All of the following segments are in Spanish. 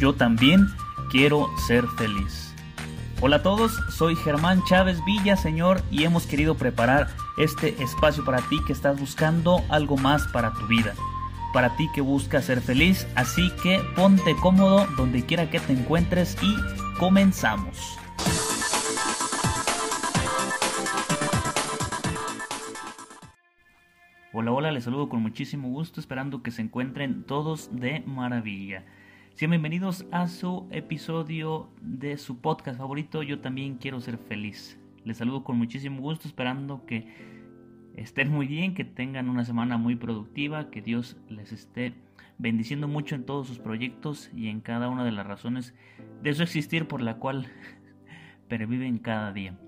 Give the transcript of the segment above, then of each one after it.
yo también quiero ser feliz. Hola a todos, soy Germán Chávez Villa, señor, y hemos querido preparar este espacio para ti que estás buscando algo más para tu vida, para ti que buscas ser feliz, así que ponte cómodo donde quiera que te encuentres y comenzamos. Hola, hola, les saludo con muchísimo gusto, esperando que se encuentren todos de maravilla. Bienvenidos a su episodio de su podcast favorito, Yo también quiero ser feliz. Les saludo con muchísimo gusto, esperando que estén muy bien, que tengan una semana muy productiva, que Dios les esté bendiciendo mucho en todos sus proyectos y en cada una de las razones de su existir por la cual perviven cada día.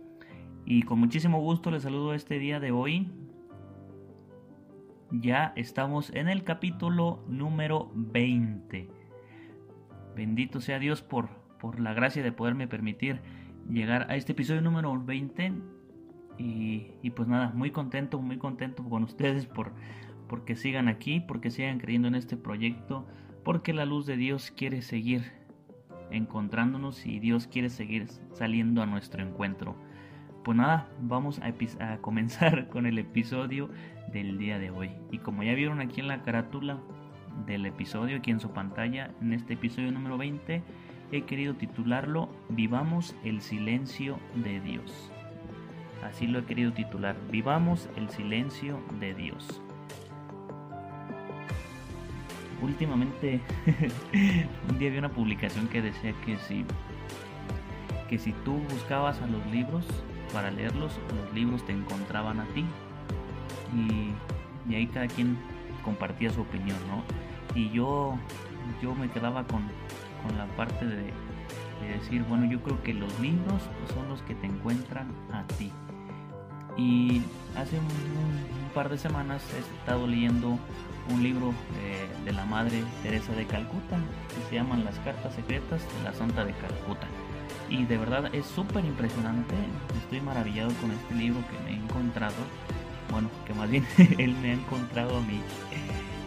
Y con muchísimo gusto les saludo este día de hoy. Ya estamos en el capítulo número 20 Bendito sea Dios por, por la gracia de poderme permitir llegar a este episodio número 20. Y, pues nada, muy contento, muy contento con ustedes por porque sigan aquí, porque sigan creyendo en este proyecto, porque la luz de Dios quiere seguir encontrándonos y Dios quiere seguir saliendo a nuestro encuentro. Pues nada, vamos a, a comenzar con el episodio del día de hoy. Y como ya vieron aquí en la carátula, del episodio aquí en su pantalla. En este episodio número 20 he querido titularlo Vivamos el silencio de Dios. Así lo he querido titular. Vivamos el silencio de Dios. Últimamente un día vi una publicación que decía que si que si tú buscabas a los libros para leerlos, los libros te encontraban a ti. Y, y ahí cada quien compartía su opinión, ¿no? Y yo, yo me quedaba con, la parte de, decir, bueno, yo creo que los libros son los que te encuentran a ti. Y hace un, par de semanas he estado leyendo un libro de, la Madre Teresa de Calcuta que se llaman Las Cartas Secretas de la Santa de Calcuta. Y de verdad es súper impresionante, estoy maravillado con este libro que me he encontrado bueno, que más bien él me ha encontrado a mí,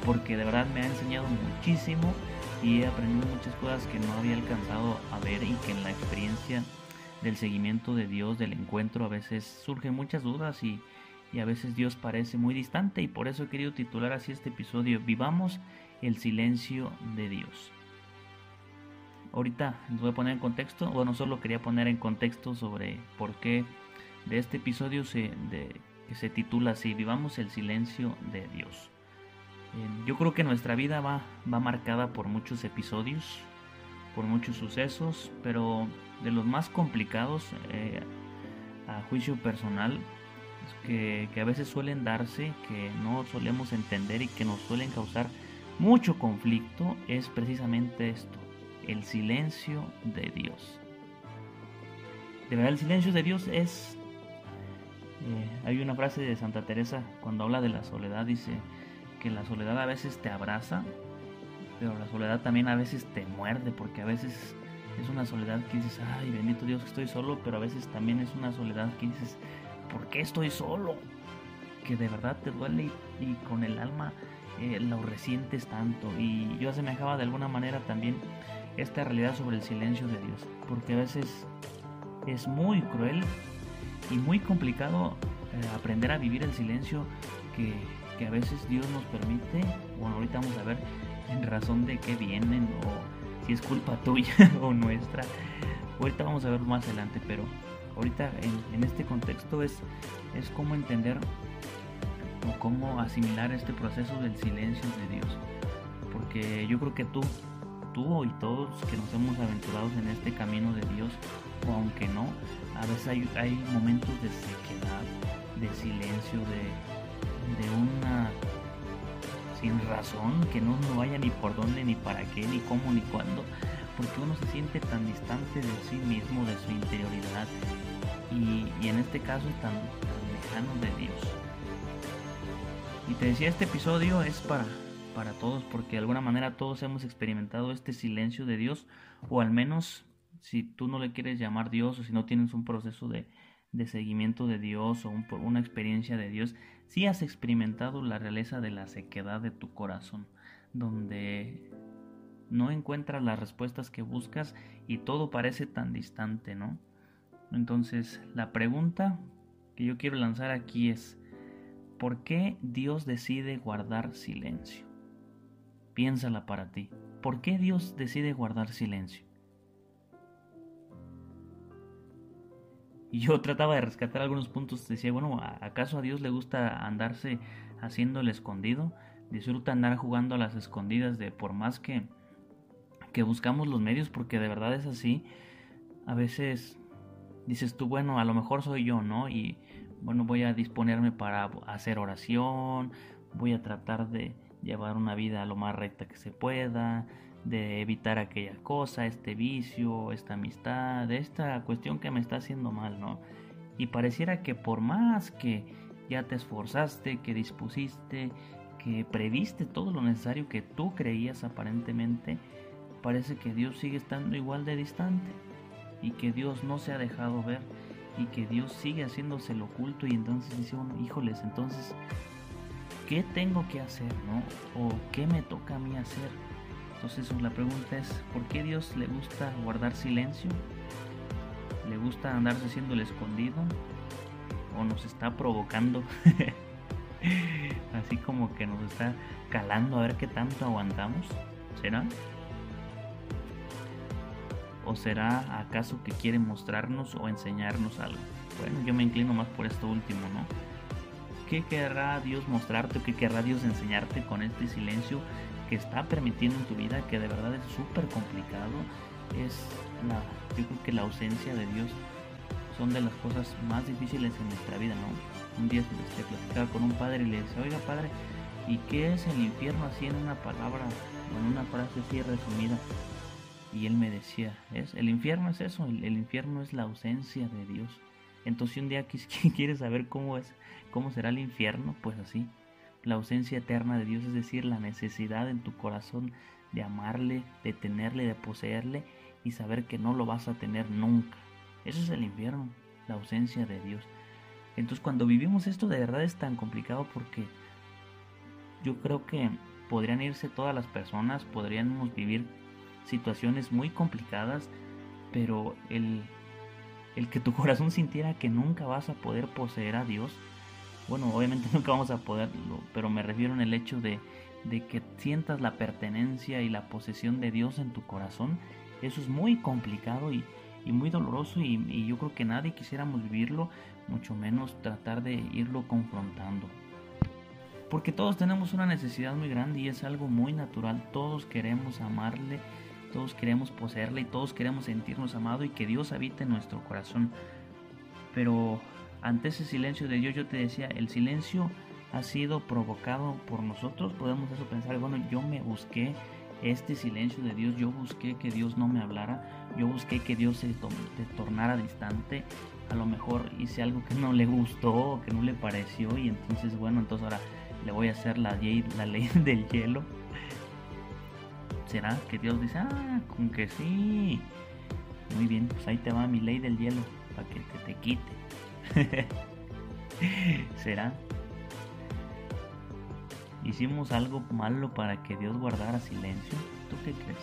porque de verdad me ha enseñado muchísimo y he aprendido muchas cosas que no había alcanzado a ver y que en la experiencia del seguimiento de Dios, del encuentro, a veces surgen muchas dudas y, y a veces Dios parece muy distante y por eso he querido titular así este episodio, Vivamos el silencio de Dios. Ahorita les voy a poner en contexto, bueno, solo quería poner en contexto sobre por qué de este episodio se, que se titula así, Vivamos el silencio de Dios. Yo creo que nuestra vida va, va marcada por muchos episodios, por muchos sucesos, pero de los más complicados eh, a juicio personal, que, que a veces suelen darse, que no solemos entender y que nos suelen causar mucho conflicto, es precisamente esto, el silencio de Dios. De verdad, el silencio de Dios es eh, hay una frase de Santa Teresa cuando habla de la soledad, dice que la soledad a veces te abraza, pero la soledad también a veces te muerde, porque a veces es una soledad que dices, ay, bendito Dios que estoy solo, pero a veces también es una soledad que dices, ¿por qué estoy solo? Que de verdad te duele y, con el alma eh, lo resientes tanto. Y yo asemejaba de alguna manera también esta realidad sobre el silencio de Dios, porque a veces es muy cruel y muy complicado eh, aprender a vivir el silencio que, a veces Dios nos permite. Bueno, ahorita vamos a ver en razón de qué vienen o si es culpa tuya o nuestra. Ahorita vamos a ver más adelante, pero ahorita en, este contexto es, es cómo entender o cómo asimilar este proceso del silencio de Dios. Porque yo creo que tú, tú y todos que nos hemos aventurado en este camino de Dios, o aunque no, a veces hay, momentos de sequedad, de silencio, de, de una sin razón, que no, no vaya ni por dónde, ni para qué, ni cómo, ni cuándo, porque uno se siente tan distante de sí mismo, de su interioridad, y, en este caso tan, tan lejano de Dios. Y te decía, este episodio es para, para todos, porque de alguna manera todos hemos experimentado este silencio de Dios, o al menos si tú no le quieres llamar Dios o si no tienes un proceso de, seguimiento de Dios o una experiencia de Dios, si has experimentado la realeza de la sequedad de tu corazón, donde no encuentras las respuestas que buscas y todo parece tan distante, ¿no? Entonces, la pregunta que yo quiero lanzar aquí es, ¿por qué Dios decide guardar silencio? Piénsala para ti. ¿Por qué Dios decide guardar silencio? Y yo trataba de rescatar algunos puntos. Decía, bueno, ¿acaso a Dios le gusta andarse haciendo el escondido? Disfruta andar jugando a las escondidas de por más que, que buscamos los medios, porque de verdad es así. A veces dices tú, bueno, a lo mejor soy yo, ¿no? Y bueno, voy a disponerme para hacer oración, voy a tratar de llevar una vida lo más recta que se pueda, de evitar aquella cosa, este vicio, esta amistad, esta cuestión que me está haciendo mal, ¿no? Y pareciera que por más que ya te esforzaste, que dispusiste, que previste todo lo necesario que tú creías aparentemente, parece que Dios sigue estando igual de distante y que Dios no se ha dejado ver y que Dios sigue haciéndose lo oculto y entonces dice uno, híjoles, entonces, ¿qué tengo que hacer, no? ¿O qué me toca a mí hacer? Entonces la pregunta es, ¿por qué Dios le gusta guardar silencio? ¿Le gusta andarse haciendo el escondido? ¿O nos está provocando? Así como que nos está calando a ver qué tanto aguantamos. ¿Será? ¿O será acaso que quiere mostrarnos o enseñarnos algo? Bueno, yo me inclino más por esto último, ¿no? ¿Qué querrá Dios mostrarte o qué querrá Dios enseñarte con este silencio que está permitiendo en tu vida, que de verdad es súper complicado, es la, yo creo que la ausencia de Dios son de las cosas más difíciles en nuestra vida, ¿no? Un día este, platicaba con un padre y le decía, oiga padre, ¿y qué es el infierno así en una palabra o en una frase así resumida? Y él me decía, es el infierno es eso, el, infierno es la ausencia de Dios. Entonces un día quieres saber cómo es, cómo será el infierno, pues así, la ausencia eterna de Dios, es decir, la necesidad en tu corazón de amarle, de tenerle, de poseerle y saber que no lo vas a tener nunca. Eso es el infierno, la ausencia de Dios. Entonces cuando vivimos esto de verdad es tan complicado porque yo creo que podrían irse todas las personas, podríamos vivir situaciones muy complicadas, pero el, el que tu corazón sintiera que nunca vas a poder poseer a Dios, bueno, obviamente nunca vamos a poderlo, pero me refiero en el hecho de, que sientas la pertenencia y la posesión de Dios en tu corazón. Eso es muy complicado y, muy doloroso y, y, yo creo que nadie quisiéramos vivirlo, mucho menos tratar de irlo confrontando. Porque todos tenemos una necesidad muy grande y es algo muy natural. Todos queremos amarle, todos queremos poseerle y todos queremos sentirnos amados y que Dios habite en nuestro corazón. Pero ante ese silencio de Dios, yo te decía, el silencio ha sido provocado por nosotros. Podemos eso pensar, bueno, yo me busqué este silencio de Dios, yo busqué que Dios no me hablara, yo busqué que Dios se, tornara distante. A lo mejor hice algo que no le gustó que no le pareció y entonces, bueno, entonces ahora le voy a hacer la, la ley del hielo. ¿Será que Dios dice, ah, con que sí? Muy bien, pues ahí te va mi ley del hielo, para que te, te quite. ¿Será? ¿Hicimos algo malo para que Dios guardara silencio? ¿Tú qué crees?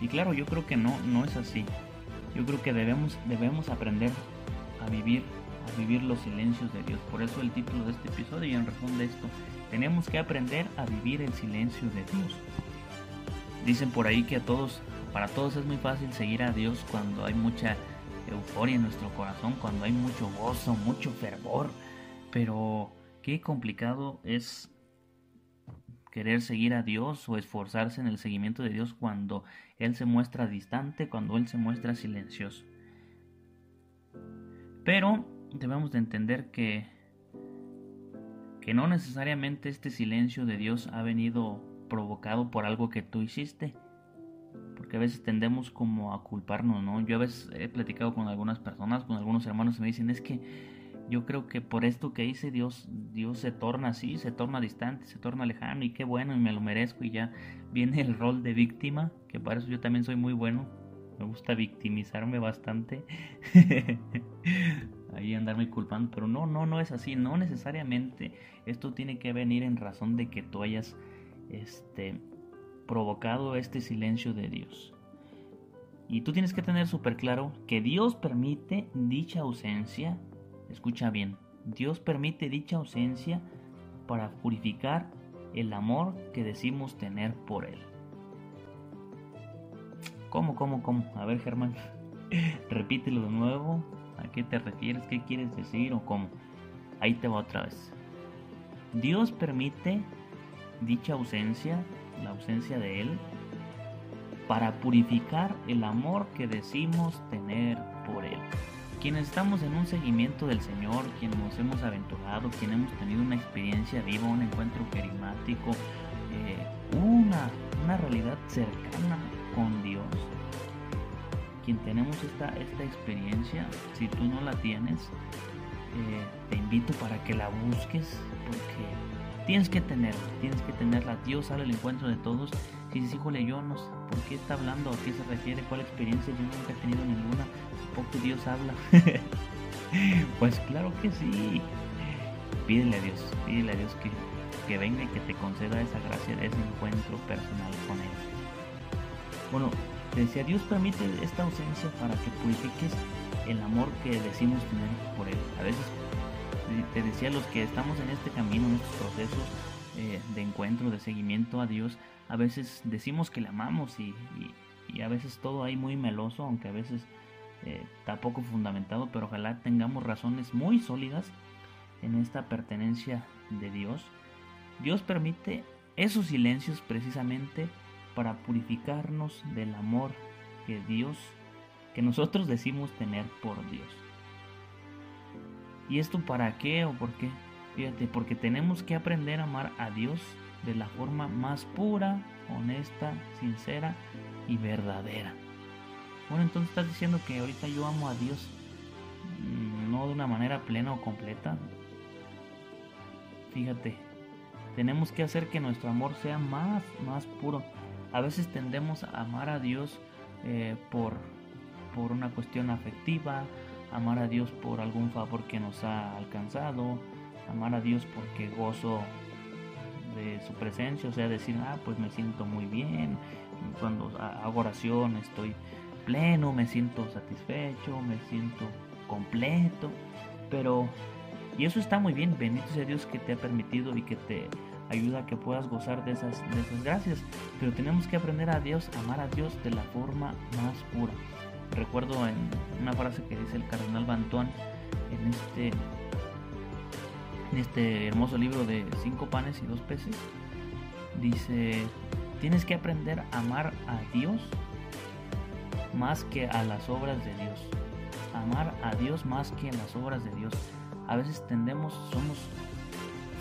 Y claro, yo creo que no, no es así. Yo creo que debemos, debemos aprender a vivir, a vivir los silencios de Dios. Por eso el título de este episodio y en razón de esto, tenemos que aprender a vivir el silencio de Dios. Dicen por ahí que a todos, para todos es muy fácil seguir a Dios cuando hay mucha euforia en nuestro corazón, cuando hay mucho gozo, mucho fervor. Pero qué complicado es querer seguir a Dios o esforzarse en el seguimiento de Dios cuando Él se muestra distante, cuando Él se muestra silencioso. Pero debemos de entender que, que no necesariamente este silencio de Dios ha venido provocado por algo que tú hiciste porque a veces tendemos como a culparnos, ¿no? Yo a veces he platicado con algunas personas, con algunos hermanos y me dicen, es que yo creo que por esto que hice Dios, Dios se torna así, se torna distante, se torna lejano y qué bueno y me lo merezco y ya viene el rol de víctima, que para eso yo también soy muy bueno, me gusta victimizarme bastante, ahí andarme culpando, pero no, no, no es así, no necesariamente esto tiene que venir en razón de que tú hayas este, provocado este silencio de Dios. Y tú tienes que tener súper claro que Dios permite dicha ausencia, escucha bien, Dios permite dicha ausencia para purificar el amor que decimos tener por Él. ¿Cómo, cómo, cómo? A ver, Germán, repítelo de nuevo. ¿A qué te refieres? ¿Qué quieres decir o cómo? Ahí te va otra vez. Dios permite dicha ausencia, la ausencia de Él, para purificar el amor que decimos tener por Él. Quienes estamos en un seguimiento del Señor, quienes nos hemos aventurado, quienes hemos tenido una experiencia viva, un encuentro carismático, eh, una, una realidad cercana con Dios, quien tenemos esta, esta experiencia, si tú no la tienes, eh, te invito para que la busques porque tienes que tenerla, tienes que tenerla. Dios sale al encuentro de todos. Si dices, híjole, yo no sé por qué está hablando, a qué se refiere, cuál experiencia, yo nunca he tenido ninguna, poco Dios habla. pues claro que sí. Pídele a Dios, pídele a Dios que, que venga y que te conceda esa gracia ese encuentro personal con Él. Bueno, te decía, Dios permite esta ausencia para que purifiques el amor que decimos tener por Él. A veces, te decía, los que estamos en este camino, en estos procesos eh, de encuentro, de seguimiento a Dios, a veces decimos que le amamos y, a veces todo ahí muy meloso, aunque a veces eh, está fundamentado, pero ojalá tengamos razones muy sólidas en esta pertenencia de Dios. Dios permite esos silencios precisamente para purificarnos del amor que Dios, que nosotros decimos tener por Dios. ¿Y esto para qué o por qué? Fíjate, porque tenemos que aprender a amar a Dios de la forma más pura, honesta, sincera y verdadera. Bueno, entonces estás diciendo que ahorita yo amo a Dios mm, no de una manera plena o completa. Fíjate, tenemos que hacer que nuestro amor sea más, más puro. A veces tendemos a amar a Dios eh, por, por una cuestión afectiva, amar a Dios por algún favor que nos ha alcanzado, amar a Dios porque gozo de su presencia, o sea, decir, ah, pues me siento muy bien, cuando hago oración estoy pleno, me siento satisfecho, me siento completo, pero, y eso está muy bien, bendito sea Dios que te ha permitido y que te ayuda a que puedas gozar de esas, de esas gracias, pero tenemos que aprender a Dios, amar a Dios de la forma más pura. Recuerdo en una frase que dice el cardenal Bantón en este en este hermoso libro de cinco panes y dos peces, dice, tienes que aprender a amar a Dios más que a las obras de Dios. Amar a Dios más que a las obras de Dios. A veces tendemos, somos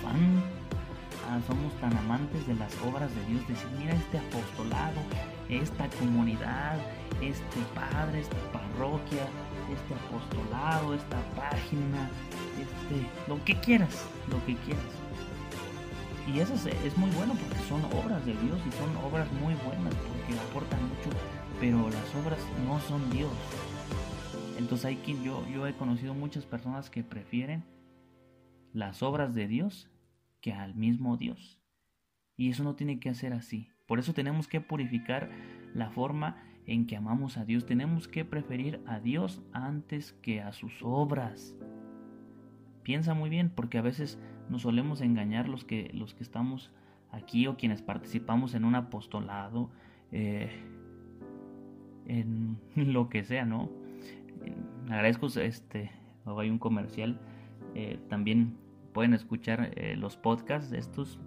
ah, somos tan amantes de las obras de Dios, decir, mira este apostolado, esta comunidad, este padre, esta parroquia, este apostolado, esta página, este, lo que quieras, lo que quieras. Y eso es, muy bueno porque son obras de Dios y son obras muy buenas porque aportan mucho, pero las obras no son Dios. Entonces hay quien yo, yo he conocido muchas personas que prefieren las obras de Dios que al mismo Dios. Y eso no tiene que ser así. Por eso tenemos que purificar la forma en que amamos a Dios. Tenemos que preferir a Dios antes que a sus obras. Piensa muy bien, porque a veces nos solemos engañar los que, los que estamos aquí o quienes participamos en un apostolado, eh, en lo que sea, ¿no? agradezco este, hay un comercial. Eh, también pueden escuchar eh, los podcasts estos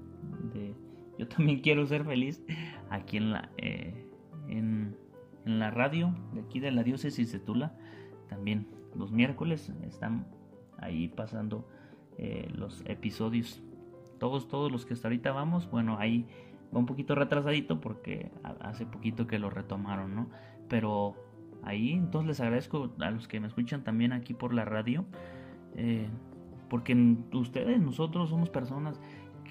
de Yo también quiero ser feliz aquí en la en, en, la radio de aquí de la diócesis de Tula. También los miércoles están ahí pasando eh, los episodios. Todos, todos los que hasta ahorita vamos, bueno, ahí va un poquito retrasadito porque hace poquito que lo retomaron, ¿no? Pero ahí, entonces les agradezco a los que me escuchan también aquí por la radio, eh, porque ustedes, nosotros somos personas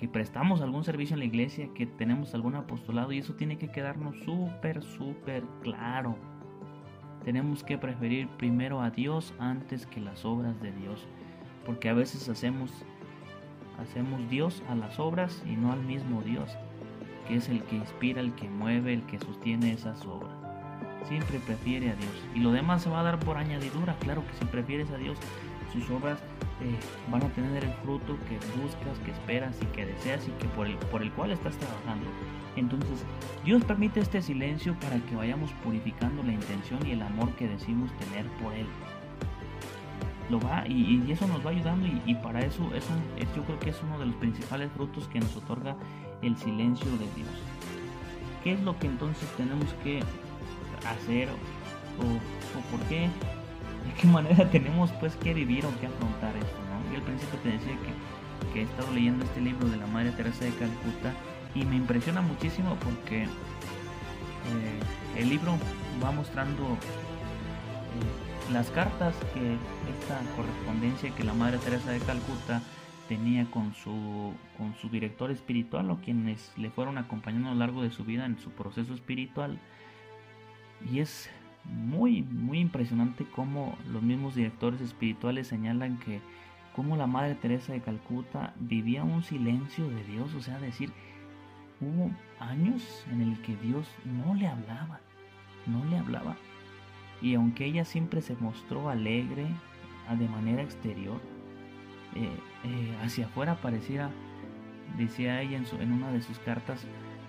que prestamos algún servicio en la iglesia, que tenemos algún apostolado y eso tiene que quedarnos súper, súper claro. Tenemos que preferir primero a Dios antes que las obras de Dios, porque a veces hacemos hacemos Dios a las obras y no al mismo Dios. que es el que inspira, el que mueve, el que sostiene esas obras. Siempre prefiere a Dios. Y lo demás se va a dar por añadidura. Claro que si prefieres a Dios, sus obras eh, van a tener el fruto que buscas, que esperas y que deseas y que por el, por el cual estás trabajando. Entonces, Dios permite este silencio para que vayamos purificando la intención y el amor que decimos tener por Él. Lo va y, eso nos va ayudando y, para eso es un, yo creo que es uno de los principales frutos que nos otorga el silencio de Dios. ¿Qué es lo que entonces tenemos que hacer o, por qué? ¿De qué manera tenemos pues que vivir o que afrontar esto? ¿no? Y al principio te decía que, he estado leyendo este libro de la Madre Teresa de Calcuta y me impresiona muchísimo porque eh, el libro va mostrando eh, las cartas que esta correspondencia que la Madre Teresa de Calcuta tenía con su, con su director espiritual o quienes le fueron acompañando a lo largo de su vida en su proceso espiritual. Y es muy, muy impresionante cómo los mismos directores espirituales señalan que cómo la Madre Teresa de Calcuta vivía un silencio de Dios, o sea, decir, hubo años en el que Dios no le hablaba, no le hablaba. Y aunque ella siempre se mostró alegre de manera exterior, eh, eh, hacia afuera pareciera, decía ella en, en, una de sus cartas,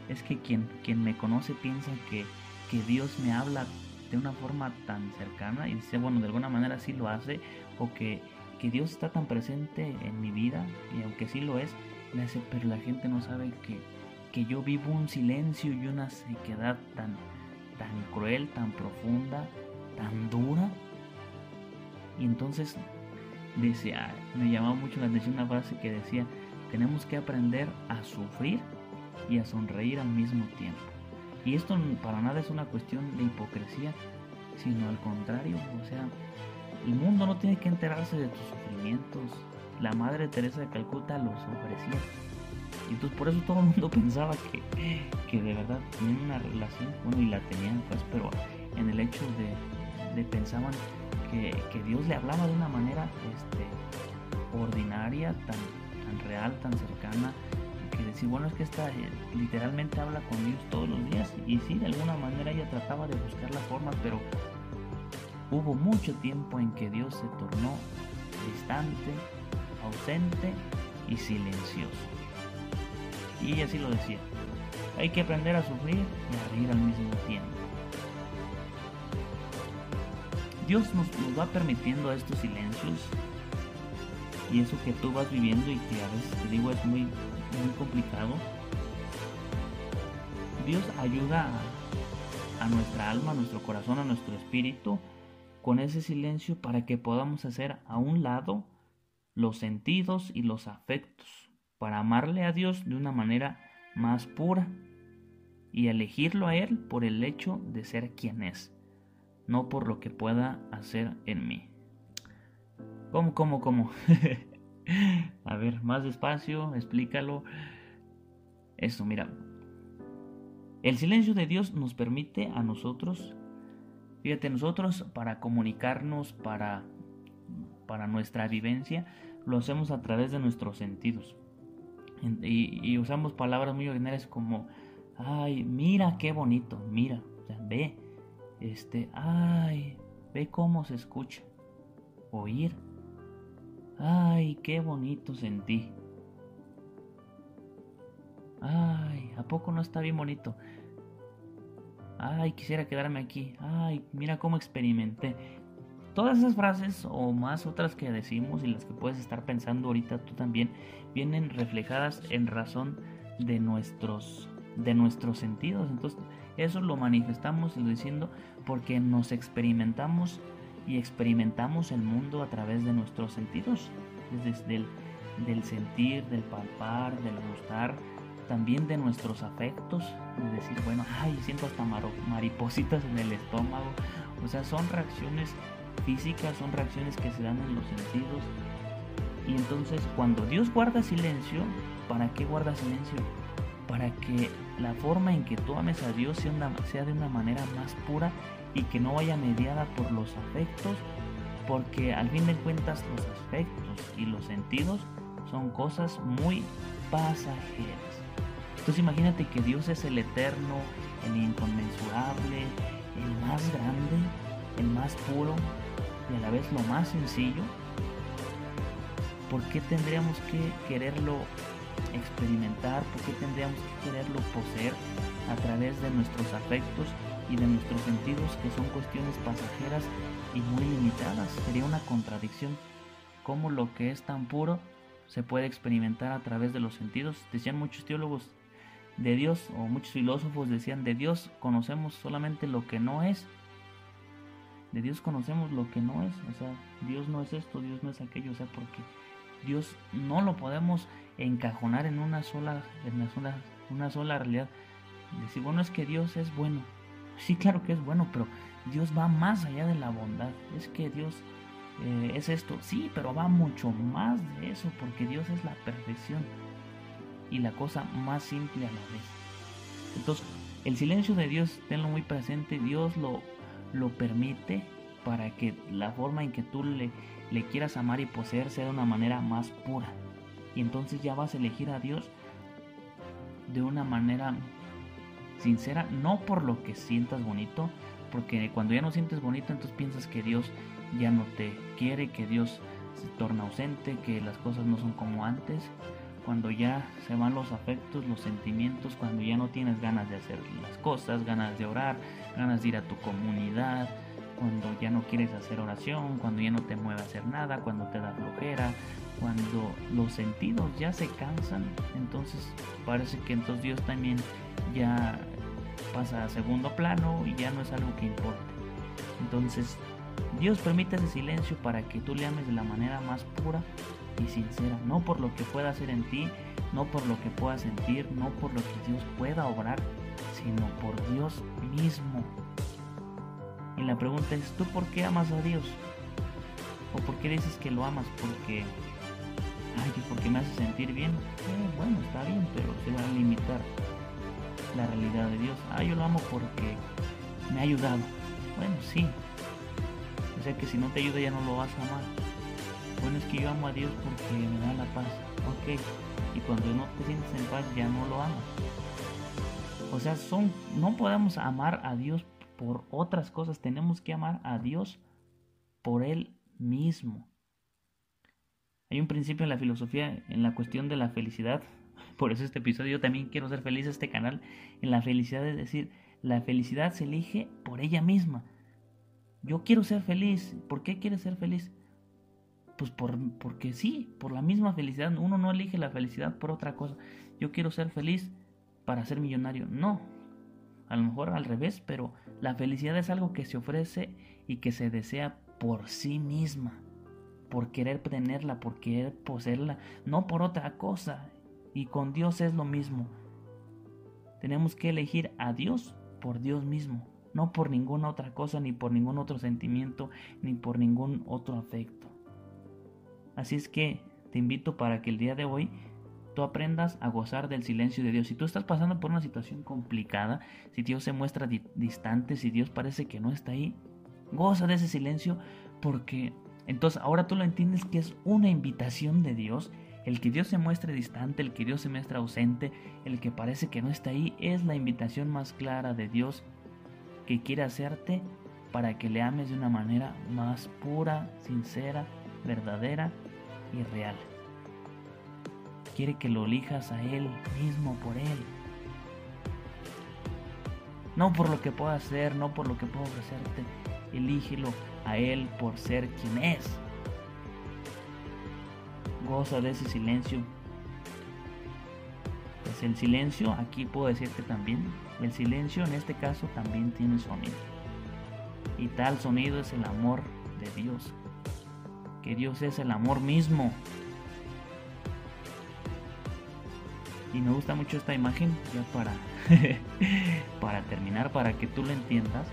es que quien, quien me conoce piensa que, que Dios me habla de una forma tan cercana y dice, bueno, de alguna manera sí lo hace, o que, Dios está tan presente en mi vida, y aunque sí lo es, le pero la gente no sabe que, que yo vivo un silencio y una sequedad tan, tan cruel, tan profunda, tan dura. Y entonces decía, me llamaba mucho la atención una frase que decía, tenemos que aprender a sufrir y a sonreír al mismo tiempo. Y esto para nada es una cuestión de hipocresía, sino al contrario, o sea, el mundo no tiene que enterarse de tus sufrimientos. La Madre Teresa de Calcuta los ofrecía y entonces por eso todo el mundo pensaba que, que de verdad tenían una relación, bueno, y la tenían pues, pero en el hecho de, de pensaban que, que, Dios le hablaba de una manera este, ordinaria, tan, tan real, tan cercana, que decir, bueno, es que esta eh, literalmente habla con Dios todos los días, y sí, de alguna manera ella trataba de buscar la forma, pero hubo mucho tiempo en que Dios se tornó distante, ausente y silencioso. Y ella así lo decía. Hay que aprender a sufrir y a reír al mismo tiempo. Dios nos, va permitiendo estos silencios y eso que tú vas viviendo y que a veces te digo es muy, muy complicado. Dios ayuda a, a nuestra alma, a nuestro corazón, a nuestro espíritu con ese silencio para que podamos hacer a un lado los sentidos y los afectos para amarle a Dios de una manera más pura y elegirlo a Él por el hecho de ser quien es, no por lo que pueda hacer en mí. ¿Cómo, cómo, cómo? a ver, más despacio, explícalo. Eso, mira. El silencio de Dios nos permite a nosotros, fíjate, nosotros para comunicarnos, para, para nuestra vivencia, lo hacemos a través de nuestros sentidos. Y, usamos palabras muy ordinarias como, ay, mira qué bonito, mira, ve, este, ay, ve cómo se escucha, oír, ay, qué bonito sentí, ay, ¿a poco no está bien bonito? Ay, quisiera quedarme aquí, ay, mira cómo experimenté. Todas esas frases o más otras que decimos y las que puedes estar pensando ahorita tú también vienen reflejadas en razón de nuestros de nuestros sentidos. Entonces, eso lo manifestamos diciendo porque nos experimentamos y experimentamos el mundo a través de nuestros sentidos, desde el del sentir, del palpar, del gustar, también de nuestros afectos, de decir, bueno, ay, siento hasta maripositas en el estómago. O sea, son reacciones físicas, son reacciones que se dan en los sentidos. Y entonces cuando Dios guarda silencio, ¿para qué guarda silencio? Para que la forma en que tú ames a Dios sea, de una manera más pura y que no vaya mediada por los afectos, porque al fin de cuentas los afectos y los sentidos son cosas muy pasajeras. Entonces imagínate que Dios es el eterno, el inconmensurable, el más grande, el más puro y a la vez lo más sencillo. ¿Por qué tendríamos que quererlo experimentar? ¿Por qué tendríamos que quererlo poseer a través de nuestros afectos y de nuestros sentidos que son cuestiones pasajeras y muy limitadas? Sería una contradicción. ¿Cómo lo que es tan puro se puede experimentar a través de los sentidos? Decían muchos teólogos de Dios o muchos filósofos decían de Dios conocemos solamente lo que no es. De Dios conocemos lo que no es. O sea, Dios no es esto, Dios no es aquello. O sea, porque Dios no lo podemos encajonar en una sola, en una sola, una sola realidad. Decir, bueno, es que Dios es bueno. Sí, claro que es bueno, pero Dios va más allá de la bondad. Es que Dios eh, es esto. Sí, pero va mucho más de eso, porque Dios es la perfección y la cosa más simple a la vez. Entonces, el silencio de Dios, tenlo muy presente, Dios lo, lo permite para que la forma en que tú le, le quieras amar y poseer sea de una manera más pura. Y entonces ya vas a elegir a Dios de una manera sincera, no por lo que sientas bonito, porque cuando ya no sientes bonito, entonces piensas que Dios ya no te quiere, que Dios se torna ausente, que las cosas no son como antes, cuando ya se van los afectos, los sentimientos, cuando ya no tienes ganas de hacer las cosas, ganas de orar, ganas de ir a tu comunidad, cuando ya no quieres hacer oración, cuando ya no te mueve a hacer nada, cuando te da flojera, cuando los sentidos ya se cansan, entonces parece que entonces Dios también ya pasa a segundo plano y ya no es algo que importe. Entonces Dios permite ese silencio para que tú le ames de la manera más pura y sincera, no por lo que pueda hacer en ti, no por lo que pueda sentir, no por lo que Dios pueda obrar, sino por Dios mismo. La pregunta es, ¿tú por qué amas a Dios? ¿O por qué dices que lo amas? Porque, ay, porque me hace sentir bien. Eh, bueno, está bien, pero se va a limitar la realidad de Dios. Ah, yo lo amo porque me ha ayudado. Bueno, sí. O sea que si no te ayuda ya no lo vas a amar. Bueno, es que yo amo a Dios porque me da la paz. Ok. Y cuando no te sientes en paz ya no lo amas. O sea, son, no podemos amar a Dios por otras cosas. Tenemos que amar a Dios por Él mismo. Hay un principio en la filosofía, en la cuestión de la felicidad. Por eso este episodio yo también quiero ser feliz este canal. En la felicidad es decir, la felicidad se elige por ella misma. Yo quiero ser feliz. ¿Por qué quieres ser feliz? Pues por, porque sí, por la misma felicidad. Uno no elige la felicidad por otra cosa. Yo quiero ser feliz para ser millonario. No. A lo mejor al revés, pero la felicidad es algo que se ofrece y que se desea por sí misma. Por querer tenerla, por querer poseerla, no por otra cosa. Y con Dios es lo mismo. Tenemos que elegir a Dios por Dios mismo, no por ninguna otra cosa, ni por ningún otro sentimiento, ni por ningún otro afecto. Así es que te invito para que el día de hoy tú aprendas a gozar del silencio de Dios. Si tú estás pasando por una situación complicada, si Dios se muestra distante, si Dios parece que no está ahí, goza de ese silencio porque entonces ahora tú lo entiendes que es una invitación de Dios. El que Dios se muestre distante, el que Dios se muestre ausente, el que parece que no está ahí, es la invitación más clara de Dios que quiere hacerte para que le ames de una manera más pura, sincera, verdadera y real. Quiere que lo elijas a Él mismo por Él. No por lo que pueda hacer, no por lo que pueda ofrecerte. Elígelo a Él por ser quien es. Goza de ese silencio. Pues el silencio, aquí puedo decirte también, el silencio en este caso también tiene sonido. Y tal sonido es el amor de Dios que Dios es el amor mismo. Y me gusta mucho esta imagen, ya para, para terminar, para que tú lo entiendas.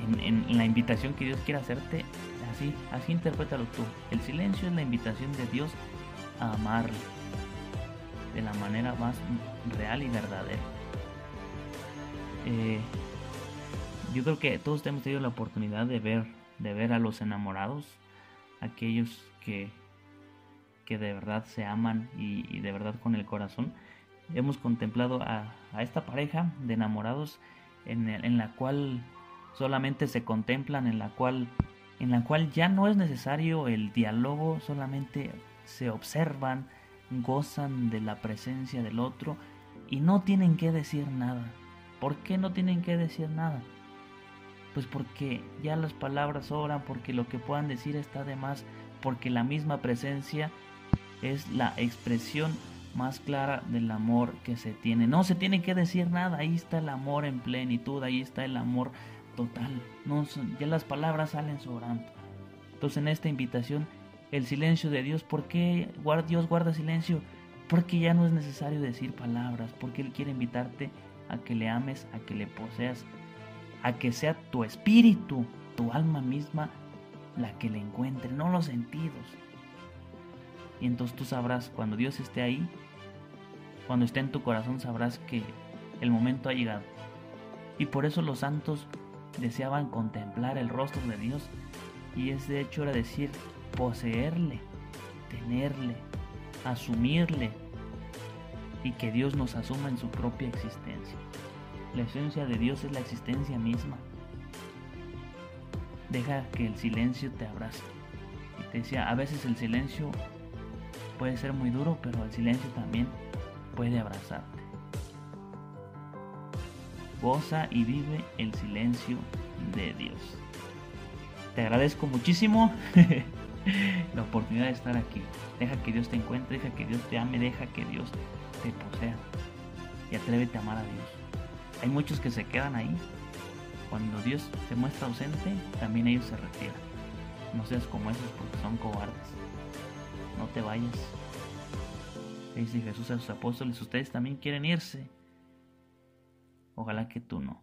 En, la invitación que Dios quiere hacerte, así, así interprétalo tú. El silencio es la invitación de Dios a amarle de la manera más real y verdadera. Eh, yo creo que todos hemos tenido la oportunidad de ver de ver a los enamorados, aquellos que, de verdad se aman y, de verdad con el corazón, hemos contemplado a, esta pareja de enamorados en, en, la cual solamente se contemplan, en la cual en la cual ya no es necesario el diálogo, solamente se observan, gozan de la presencia del otro y no tienen que decir nada. ¿Por qué no tienen que decir nada? Pues porque ya las palabras sobran, porque lo que puedan decir está de más, porque la misma presencia es la expresión más clara del amor que se tiene. No se tiene que decir nada, ahí está el amor en plenitud, ahí está el amor total. No, ya las palabras salen sobrando. Entonces en esta invitación, el silencio de Dios, ¿por qué Dios guarda silencio? Porque ya no es necesario decir palabras, porque Él quiere invitarte a que le ames, a que le poseas, a que sea tu espíritu, tu alma misma, la que le encuentre, no los sentidos. Y entonces tú sabrás, cuando Dios esté ahí, cuando esté en tu corazón, sabrás que el momento ha llegado. Y por eso los santos deseaban contemplar el rostro de Dios y es de hecho era decir poseerle, tenerle, asumirle y que Dios nos asuma en su propia existencia. La esencia de Dios es la existencia misma. Deja que el silencio te abrace. Y te decía, a veces el silencio puede ser muy duro, pero el silencio también puede abrazarte goza y vive el silencio de Dios. Te agradezco muchísimo la oportunidad de estar aquí. Deja que Dios te encuentre, deja que Dios te ame, deja que Dios te posea. Y atrévete a amar a Dios. Hay muchos que se quedan ahí. Cuando Dios se muestra ausente, también ellos se retiran. No seas como esos porque son cobardes. No te vayas. Dice Jesús a sus apóstoles, ustedes también quieren irse. Ojalá que tú no.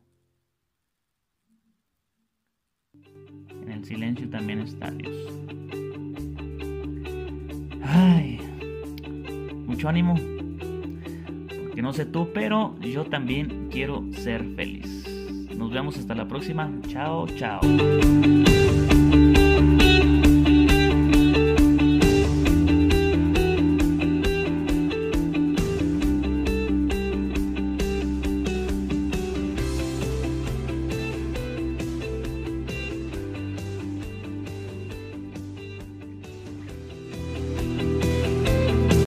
En el silencio también está Dios. Ay, mucho ánimo. Porque no sé tú, pero yo también quiero ser feliz. Nos vemos hasta la próxima. Chao, chao.